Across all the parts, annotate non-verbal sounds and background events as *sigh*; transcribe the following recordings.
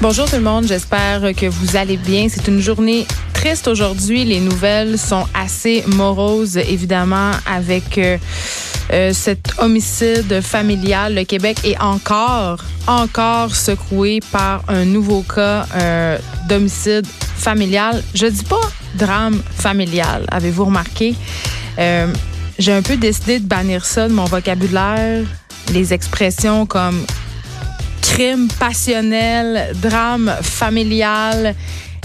Bonjour tout le monde, j'espère que vous allez bien. C'est une journée triste aujourd'hui. Les nouvelles sont assez moroses, évidemment, avec euh, euh, cet homicide familial. Le Québec est encore, encore secoué par un nouveau cas euh, d'homicide familial. Je dis pas drame familial, avez-vous remarqué? J'ai un peu décidé de bannir ça de mon vocabulaire. Les expressions comme crime passionnel, drame familial.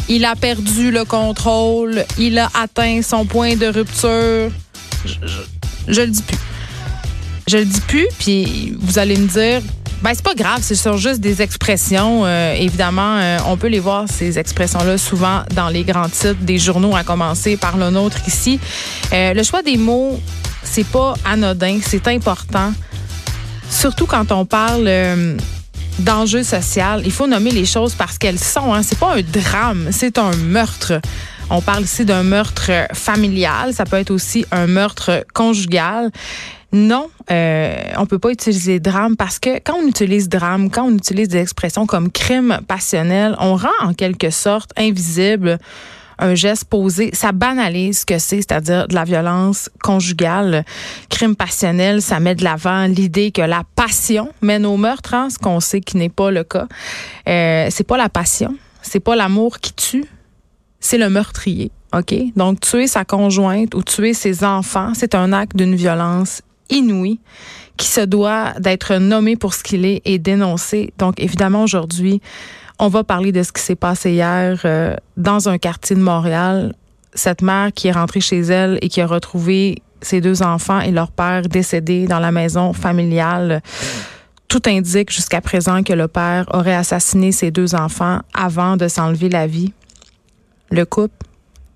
Il a perdu le contrôle. Il a atteint son point de rupture. Je, le dis plus. Je le dis plus, puis vous allez me dire, ben c'est pas grave, ce sont juste des expressions. Euh, évidemment, euh, on peut les voir ces expressions-là souvent dans les grands titres des journaux, à commencer par le nôtre ici. Euh, le choix des mots, c'est pas anodin, c'est important. Surtout quand on parle d'enjeux social. Il faut nommer les choses parce qu'elles sont. Hein. C'est pas un drame, c'est un meurtre. On parle ici d'un meurtre familial. Ça peut être aussi un meurtre conjugal. Non, euh, on peut pas utiliser drame parce que quand on utilise drame, quand on utilise des expressions comme crime passionnel, on rend en quelque sorte invisible un geste posé, ça banalise ce que c'est, c'est-à-dire de la violence conjugale, crime passionnel, ça met de l'avant l'idée que la passion mène au meurtre, hein, ce qu'on sait qui n'est pas le cas. Euh, c'est pas la passion, c'est pas l'amour qui tue, c'est le meurtrier. OK? Donc, tuer sa conjointe ou tuer ses enfants, c'est un acte d'une violence inouïe qui se doit d'être nommé pour ce qu'il est et dénoncé. Donc, évidemment, aujourd'hui, on va parler de ce qui s'est passé hier euh, dans un quartier de Montréal. Cette mère qui est rentrée chez elle et qui a retrouvé ses deux enfants et leur père décédés dans la maison familiale. Tout indique jusqu'à présent que le père aurait assassiné ses deux enfants avant de s'enlever la vie. Le couple,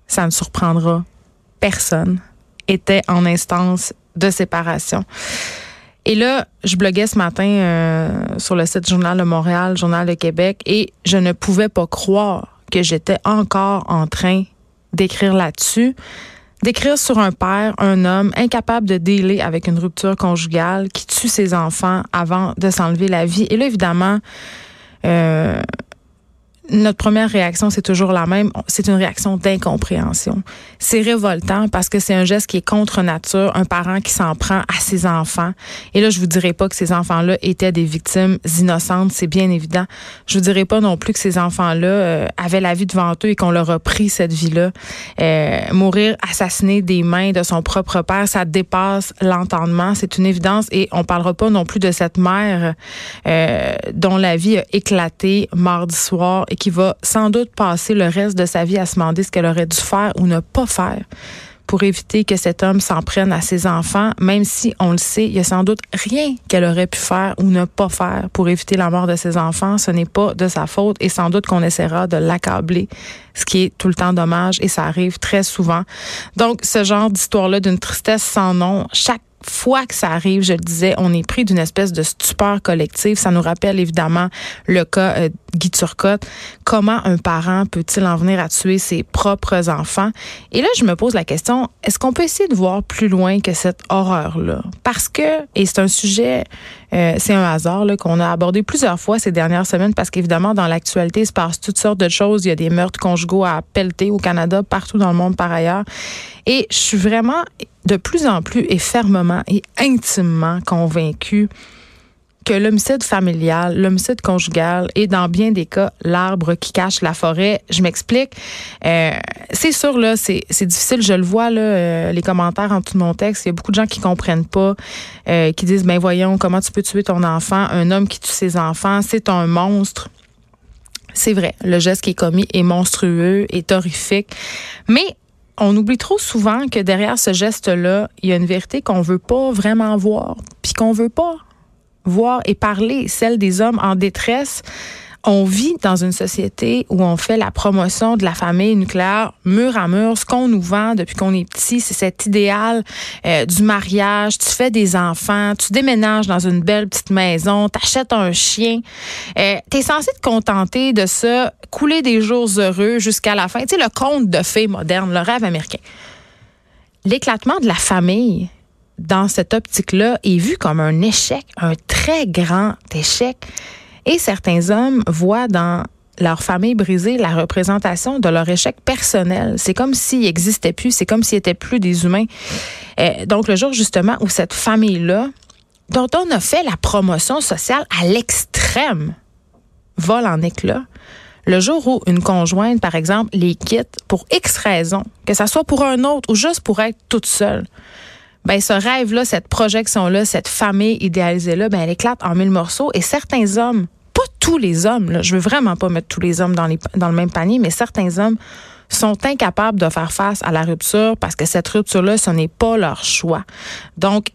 ça ne surprendra personne, était en instance de séparation. Et là, je bloguais ce matin euh, sur le site Journal de Montréal, Journal de Québec, et je ne pouvais pas croire que j'étais encore en train d'écrire là-dessus, d'écrire sur un père, un homme incapable de dealer avec une rupture conjugale, qui tue ses enfants avant de s'enlever la vie. Et là, évidemment, euh, notre première réaction, c'est toujours la même. C'est une réaction d'incompréhension. C'est révoltant parce que c'est un geste qui est contre nature, un parent qui s'en prend à ses enfants. Et là, je vous dirais pas que ces enfants-là étaient des victimes innocentes, c'est bien évident. Je vous dirais pas non plus que ces enfants-là euh, avaient la vie devant eux et qu'on leur a pris cette vie-là. Euh, mourir assassiné des mains de son propre père, ça dépasse l'entendement, c'est une évidence. Et on parlera pas non plus de cette mère euh, dont la vie a éclaté mardi soir et qui va sans doute passer le reste de sa vie à se demander ce qu'elle aurait dû faire ou ne pas faire pour éviter que cet homme s'en prenne à ses enfants, même si on le sait, il y a sans doute rien qu'elle aurait pu faire ou ne pas faire pour éviter la mort de ses enfants. Ce n'est pas de sa faute et sans doute qu'on essaiera de l'accabler, ce qui est tout le temps dommage et ça arrive très souvent. Donc, ce genre d'histoire-là d'une tristesse sans nom, chaque fois que ça arrive, je le disais, on est pris d'une espèce de stupeur collective. Ça nous rappelle évidemment le cas euh, Guy Turcotte. Comment un parent peut-il en venir à tuer ses propres enfants? Et là, je me pose la question, est-ce qu'on peut essayer de voir plus loin que cette horreur-là? Parce que, et c'est un sujet, euh, c'est un hasard qu'on a abordé plusieurs fois ces dernières semaines, parce qu'évidemment, dans l'actualité, il se passe toutes sortes de choses. Il y a des meurtres conjugaux à pelleter au Canada, partout dans le monde par ailleurs. Et je suis vraiment de plus en plus et fermement et intimement convaincue que l'homicide familial, l'homicide conjugal est dans bien des cas l'arbre qui cache la forêt. Je m'explique. Euh, c'est sûr là, c'est difficile. Je le vois là, euh, les commentaires en tout mon texte. Il y a beaucoup de gens qui comprennent pas, euh, qui disent ben voyons comment tu peux tuer ton enfant, un homme qui tue ses enfants, c'est un monstre. C'est vrai, le geste qui est commis est monstrueux, est horrifique, mais on oublie trop souvent que derrière ce geste-là, il y a une vérité qu'on veut pas vraiment voir, puis qu'on veut pas voir et parler, celle des hommes en détresse. On vit dans une société où on fait la promotion de la famille nucléaire mur à mur. Ce qu'on nous vend depuis qu'on est petit, c'est cet idéal euh, du mariage. Tu fais des enfants, tu déménages dans une belle petite maison, t'achètes un chien. Euh, tu es censé te contenter de ça, couler des jours heureux jusqu'à la fin. Tu le conte de fées moderne, le rêve américain. L'éclatement de la famille, dans cette optique-là, est vu comme un échec, un très grand échec. Et certains hommes voient dans leur famille brisée la représentation de leur échec personnel. C'est comme s'ils n'existaient plus, c'est comme s'ils n'étaient plus des humains. Euh, donc, le jour justement où cette famille-là, dont on a fait la promotion sociale à l'extrême, vole en éclats, le jour où une conjointe, par exemple, les quitte pour X raisons, que ça soit pour un autre ou juste pour être toute seule, ben ce rêve-là, cette projection-là, cette famille idéalisée-là, ben elle éclate en mille morceaux. Et certains hommes, pas tous les hommes, là, je veux vraiment pas mettre tous les hommes dans, dans le même panier, mais certains hommes sont incapables de faire face à la rupture parce que cette rupture-là, ce n'est pas leur choix. Donc,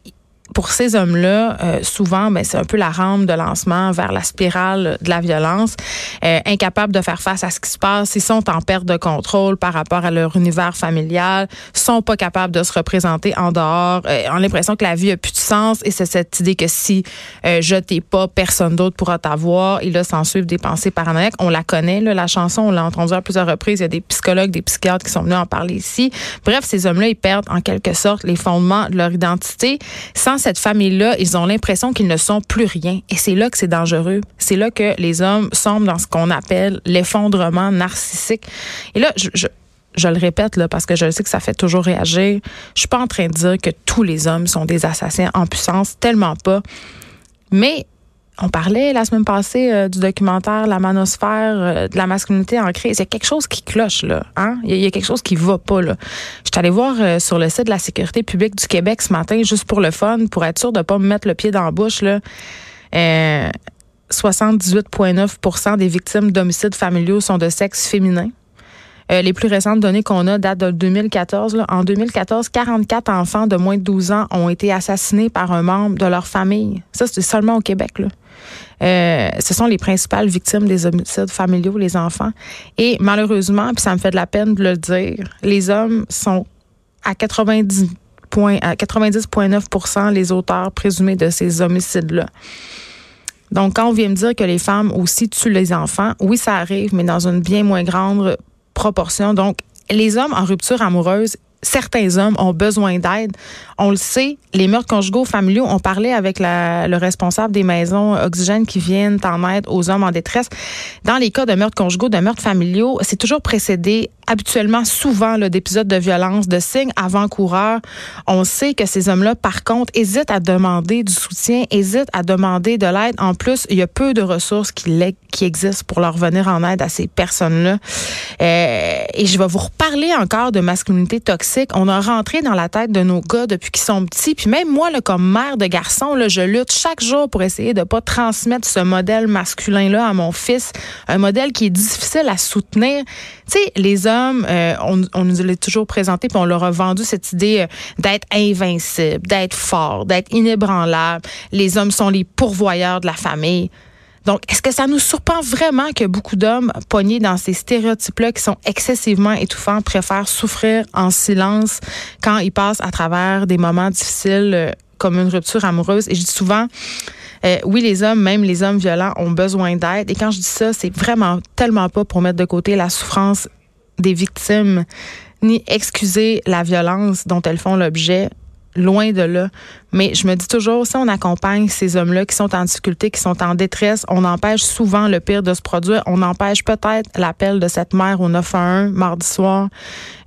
pour ces hommes-là, euh, souvent, ben, c'est un peu la rampe de lancement vers la spirale de la violence. Euh, incapables de faire face à ce qui se passe, ils sont en perte de contrôle par rapport à leur univers familial, sont pas capables de se représenter en dehors, euh, ont l'impression que la vie a plus de sens et c'est cette idée que si euh, je t'ai pas, personne d'autre pourra t'avoir. Et là, s'en suivent des pensées paranoïaques. On la connaît, là, la chanson, on l'a entendue à plusieurs reprises. Il y a des psychologues, des psychiatres qui sont venus en parler ici. Bref, ces hommes-là, ils perdent en quelque sorte les fondements de leur identité cette famille-là, ils ont l'impression qu'ils ne sont plus rien. Et c'est là que c'est dangereux. C'est là que les hommes sombrent dans ce qu'on appelle l'effondrement narcissique. Et là, je, le répète là parce que je sais que ça fait toujours réagir. Je suis pas en train de dire que tous les hommes sont des assassins en puissance, tellement pas. Mais on parlait la semaine passée euh, du documentaire La manosphère euh, de la masculinité en crise. Il y a quelque chose qui cloche, là. Hein? Il, y a, quelque chose qui va pas, là. Je suis allée voir euh, sur le site de la Sécurité publique du Québec ce matin, juste pour le fun, pour être sûr de pas me mettre le pied dans la bouche, là. 78,9% des victimes d'homicides familiaux sont de sexe féminin. Euh, les plus récentes données qu'on a datent de 2014. Là. En 2014, 44 enfants de moins de 12 ans ont été assassinés par un membre de leur famille. Ça, c'est seulement au Québec. Euh, ce sont les principales victimes des homicides familiaux, les enfants. Et malheureusement, puis ça me fait de la peine de le dire, les hommes sont à 90 à 90,9% les auteurs présumés de ces homicides-là. Donc, quand on vient me dire que les femmes aussi tuent les enfants, oui, ça arrive, mais dans une bien moins grande proportion. Donc, les hommes en rupture amoureuse, certains hommes ont besoin d'aide. On le sait, les meurtres conjugaux familiaux, on parlait avec le responsable des maisons Oxygène qui viennent en aide aux hommes en détresse. Dans les cas de meurtres conjugaux, de meurtres familiaux, c'est toujours précédé habituellement souvent d'épisodes de violence, de signes avant-coureurs. On sait que ces hommes-là, par contre, hésitent à demander du soutien, hésitent à demander de l'aide. En plus, il y a peu de ressources qui, qui existent pour leur venir en aide à ces personnes-là. Euh, et je vais vous reparler encore de masculinité toxique. On a rentré dans la tête de nos gars depuis qu'ils sont petits. Puis même moi, là, comme mère de garçon, je lutte chaque jour pour essayer de pas transmettre ce modèle masculin-là à mon fils. Un modèle qui est difficile à soutenir. Tu sais, les hommes euh, on, nous l'a toujours présenté, puis on leur a vendu cette idée euh, d'être invincible, d'être fort, d'être inébranlable. Les hommes sont les pourvoyeurs de la famille. Donc, est-ce que ça nous surprend vraiment que beaucoup d'hommes pognés dans ces stéréotypes-là qui sont excessivement étouffants préfèrent souffrir en silence quand ils passent à travers des moments difficiles euh, comme une rupture amoureuse? Et je dis souvent, oui, les hommes, même les hommes violents, ont besoin d'aide. Et quand je dis ça, c'est vraiment tellement pas pour mettre de côté la souffrance des victimes, ni excuser la violence dont elles font l'objet. Loin de là. Mais je me dis toujours, si on accompagne ces hommes-là qui sont en difficulté, qui sont en détresse, on empêche souvent le pire de se produire. On empêche peut-être l'appel de cette mère au 911 mardi soir.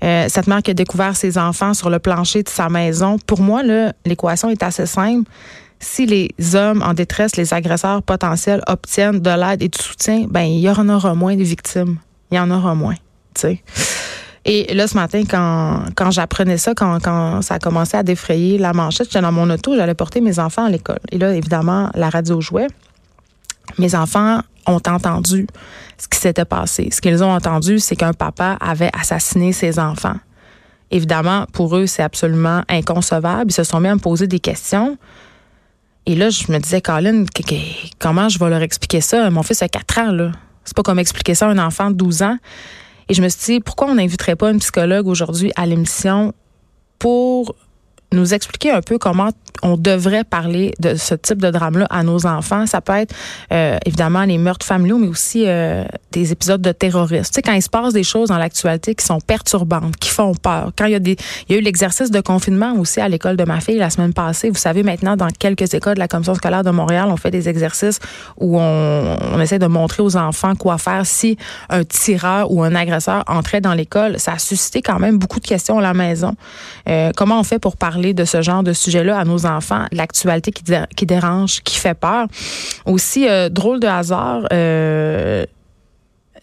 Euh, cette mère qui a découvert ses enfants sur le plancher de sa maison. Pour moi, l'équation est assez simple. Si les hommes en détresse, les agresseurs potentiels obtiennent de l'aide et du soutien, ben il y en aura moins de victimes. Il y en aura moins. Et là, ce matin, quand, j'apprenais ça, quand, quand ça a commencé à défrayer la manchette, j'étais dans mon auto, j'allais porter mes enfants à l'école. Et là, évidemment, la radio jouait. Mes enfants ont entendu ce qui s'était passé. Ce qu'ils ont entendu, c'est qu'un papa avait assassiné ses enfants. Évidemment, pour eux, c'est absolument inconcevable. Ils se sont mis à me poser des questions. Et là, je me disais, Colin, comment je vais leur expliquer ça? Mon fils a 4 ans, là. C'est pas comme expliquer ça à un enfant de 12 ans. Et je me suis dit, pourquoi on n'inviterait pas une psychologue aujourd'hui à l'émission pour nous expliquer un peu comment on devrait parler de ce type de drame-là à nos enfants. Ça peut être euh, évidemment les meurtres familiaux, mais aussi euh, des épisodes de terrorisme. Tu sais, quand il se passe des choses dans l'actualité qui sont perturbantes, qui font peur. Quand il y a des, il y a eu l'exercice de confinement aussi à l'école de ma fille la semaine passée. Vous savez maintenant dans quelques écoles de la commission scolaire de Montréal, on fait des exercices où on, on essaie de montrer aux enfants quoi faire si un tireur ou un agresseur entrait dans l'école. Ça a suscité quand même beaucoup de questions à la maison. Euh, comment on fait pour parler de ce genre de sujet-là à nos enfants, l'actualité qui, dérange, qui fait peur. Aussi, euh, drôle de hasard, euh,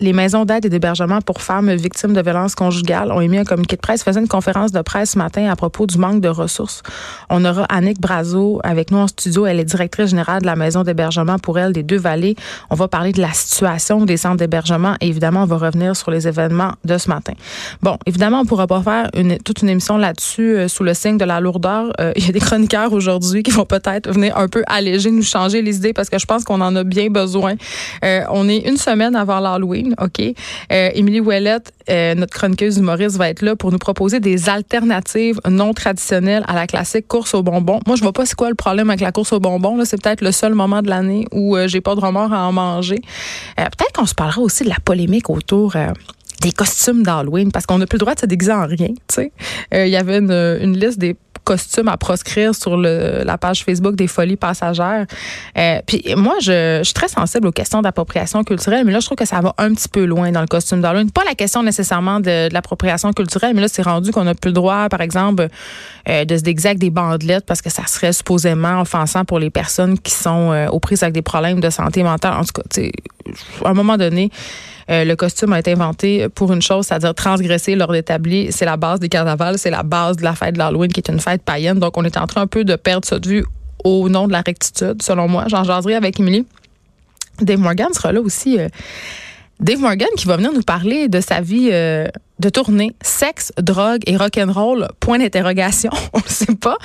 les maisons d'aide et d'hébergement pour femmes victimes de violences conjugales ont émis un communiqué de presse, faisait une conférence de presse ce matin à propos du manque de ressources. On aura Annick Brazo avec nous en studio. Elle est directrice générale de la maison d'hébergement pour elle des Deux-Vallées. On va parler de la situation des centres d'hébergement et évidemment, on va revenir sur les événements de ce matin. Bon, évidemment, on pourra pas faire une, toute une émission là-dessus euh, sous le signe de la lourdeur. Euh, il y a des chroniqueurs aujourd'hui qui vont peut-être venir un peu alléger, nous changer les idées parce que je pense qu'on en a bien besoin. Euh, on est une semaine avant l'Halloween. OK. Euh, Émilie euh, notre chroniqueuse humoriste, va être là pour nous proposer des alternatives non traditionnelles à la classique course aux bonbons. Moi, je vois pas c'est quoi le problème avec la course aux bonbons. C'est peut-être le seul moment de l'année où euh, j'ai pas de remords à en manger. peut-être qu'on se parlera aussi de la polémique autour des costumes d'Halloween parce qu'on n'a plus le droit de se déguiser en rien. Il y avait une, une liste des costumes à proscrire sur la page Facebook des Folies passagères. Euh, puis moi, je, suis très sensible aux questions d'appropriation culturelle, mais là, je trouve que ça va un petit peu loin dans le costume d'Halloween. Pas la question nécessairement de, l'appropriation culturelle, mais là, c'est rendu qu'on n'a plus le droit, par exemple, euh, de se déguiser avec des bandelettes parce que ça serait supposément offensant pour les personnes qui sont euh, aux prises avec des problèmes de santé mentale. En tout cas, à un moment donné, euh, le costume a été inventé pour une chose, c'est-à-dire transgresser l'ordre établi. C'est la base des carnavals, c'est la base de la fête de l'Halloween, qui est une fête païenne. Donc, on est en train un peu de perdre ça de vue au nom de la rectitude, selon moi. J'en jaserai avec Émilie. Dave Morgan sera là aussi. Euh, Dave Morgan qui va venir nous parler de sa vie euh, de tournée, sexe, drogue et rock'n'roll, point d'interrogation, *laughs* on ne sait pas.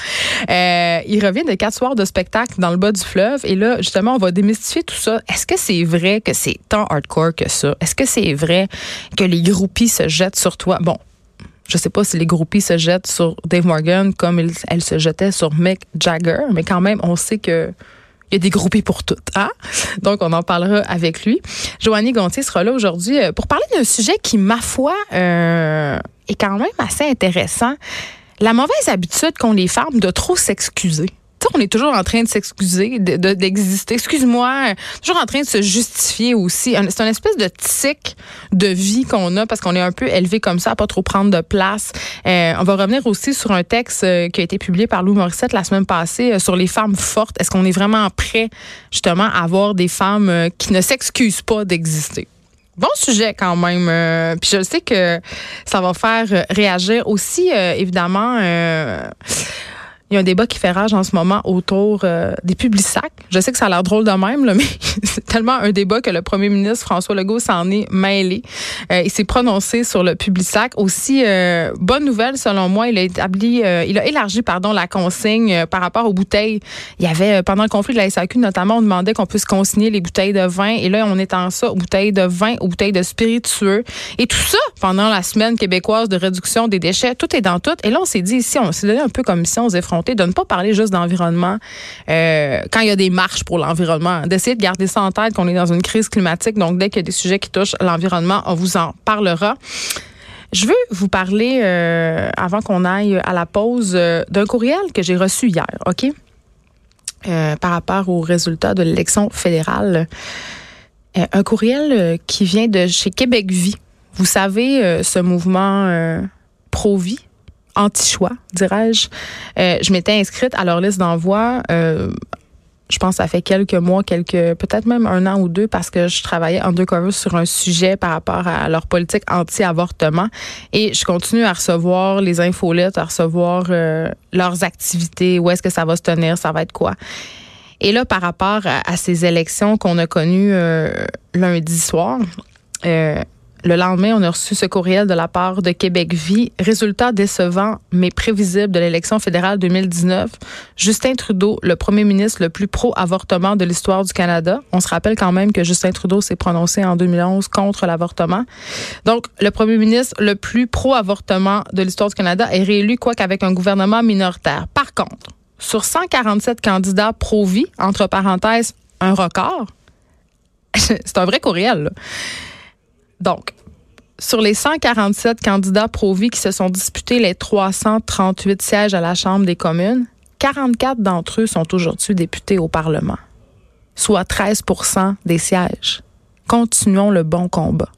Euh, il revient de quatre soirs de spectacle dans le bas du fleuve et là, justement, on va démystifier tout ça. Est-ce que c'est vrai que c'est tant hardcore que ça? Est-ce que c'est vrai que les groupies se jettent sur toi? Bon, je sais pas si les groupies se jettent sur Dave Morgan comme elles se jetaient sur Mick Jagger, mais quand même, on sait que des pour toutes. Hein? Donc, on en parlera avec lui. Joannie Gontier sera là aujourd'hui euh, pour parler d'un sujet qui, ma foi, euh, est quand même assez intéressant. La mauvaise habitude qu'ont les femmes de trop s'excuser on est toujours en train de s'excuser, d'exister. Excuse-moi, toujours en train de se justifier aussi. C'est une espèce de tic de vie qu'on a parce qu'on est un peu élevé comme ça, à pas trop prendre de place. Euh, on va revenir aussi sur un texte euh, qui a été publié par Louis Morissette la semaine passée euh, sur les femmes fortes. Est-ce qu'on est vraiment prêt justement à avoir des femmes qui ne s'excusent pas d'exister? Bon sujet quand même. puis je sais que ça va faire réagir aussi, évidemment. Il y a un débat qui fait rage en ce moment autour euh, des publics sacs. Je sais que ça a l'air drôle de même, *laughs* mais c'est tellement un débat que le premier ministre François Legault s'en est mêlé. Euh, il s'est prononcé sur le public sac. Aussi, euh, bonne nouvelle selon moi, il a établi, il a élargi pardon la consigne par rapport aux bouteilles. Il y avait pendant le conflit de la SAQ notamment, on demandait qu'on puisse consigner les bouteilles de vin et là on étend ça aux bouteilles de vin, aux bouteilles de spiritueux et tout ça pendant la semaine québécoise de réduction des déchets. Tout est dans tout. Et là on s'est dit ici, on s'est donné un peu comme mission aux de ne pas parler juste d'environnement euh, quand il y a des marches pour l'environnement, d'essayer de garder ça en tête qu'on est dans une crise climatique. Donc, dès qu'il y a des sujets qui touchent l'environnement, on vous en parlera. Je veux vous parler, euh, avant qu'on aille à la pause, euh, d'un courriel que j'ai reçu hier, OK? par rapport aux résultats de l'élection fédérale. un courriel qui vient de chez Québec Vie. Vous savez, ce mouvement pro-vie? Anti-choix, dirais-je. Euh, je m'étais inscrite à leur liste d'envoi. Euh, je pense ça fait quelques mois, quelques peut-être même un an ou deux parce que je travaillais undercover sur un sujet par rapport à leur politique anti-avortement et je continue à recevoir les infolettes, à recevoir euh, leurs activités, où est-ce que ça va se tenir, ça va être quoi. Et là, par rapport à, ces élections qu'on a connues lundi soir, le lendemain, on a reçu ce courriel de la part de Québec Vie. Résultat décevant mais prévisible de l'élection fédérale 2019. Justin Trudeau, le premier ministre le plus pro-avortement de l'histoire du Canada. On se rappelle quand même que Justin Trudeau s'est prononcé en 2011 contre l'avortement. Donc, le premier ministre le plus pro-avortement de l'histoire du Canada est réélu, quoi qu'avec un gouvernement minoritaire. Par contre, sur 147 candidats pro-vie, entre parenthèses, un record. *laughs* C'est un vrai courriel. Donc, sur les 147 candidats pro-vie qui se sont disputés les 338 sièges à la Chambre des communes, 44 d'entre eux sont aujourd'hui députés au Parlement, soit 13% des sièges. Continuons le bon combat.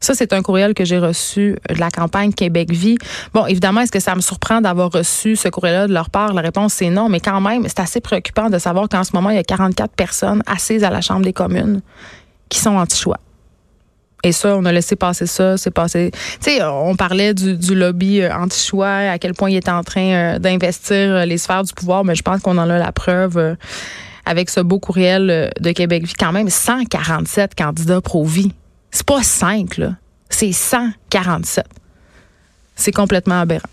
Ça, c'est un courriel que j'ai reçu de la campagne Québec Vie. Bon, évidemment, est-ce que ça me surprend d'avoir reçu ce courriel-là de leur part? La réponse, c'est non, mais quand même, c'est assez préoccupant de savoir qu'en ce moment, il y a 44 personnes assises à la Chambre des communes qui sont anti-choix. Et ça, on a laissé passer ça, c'est passé. Tu sais, on parlait du, lobby euh, anti-choix, à quel point il est en train euh, d'investir euh, les sphères du pouvoir, mais je pense qu'on en a la preuve avec ce beau courriel de Québec Vie. Quand même, 147 candidats pro-vie. C'est pas 5, là. C'est 147. C'est complètement aberrant.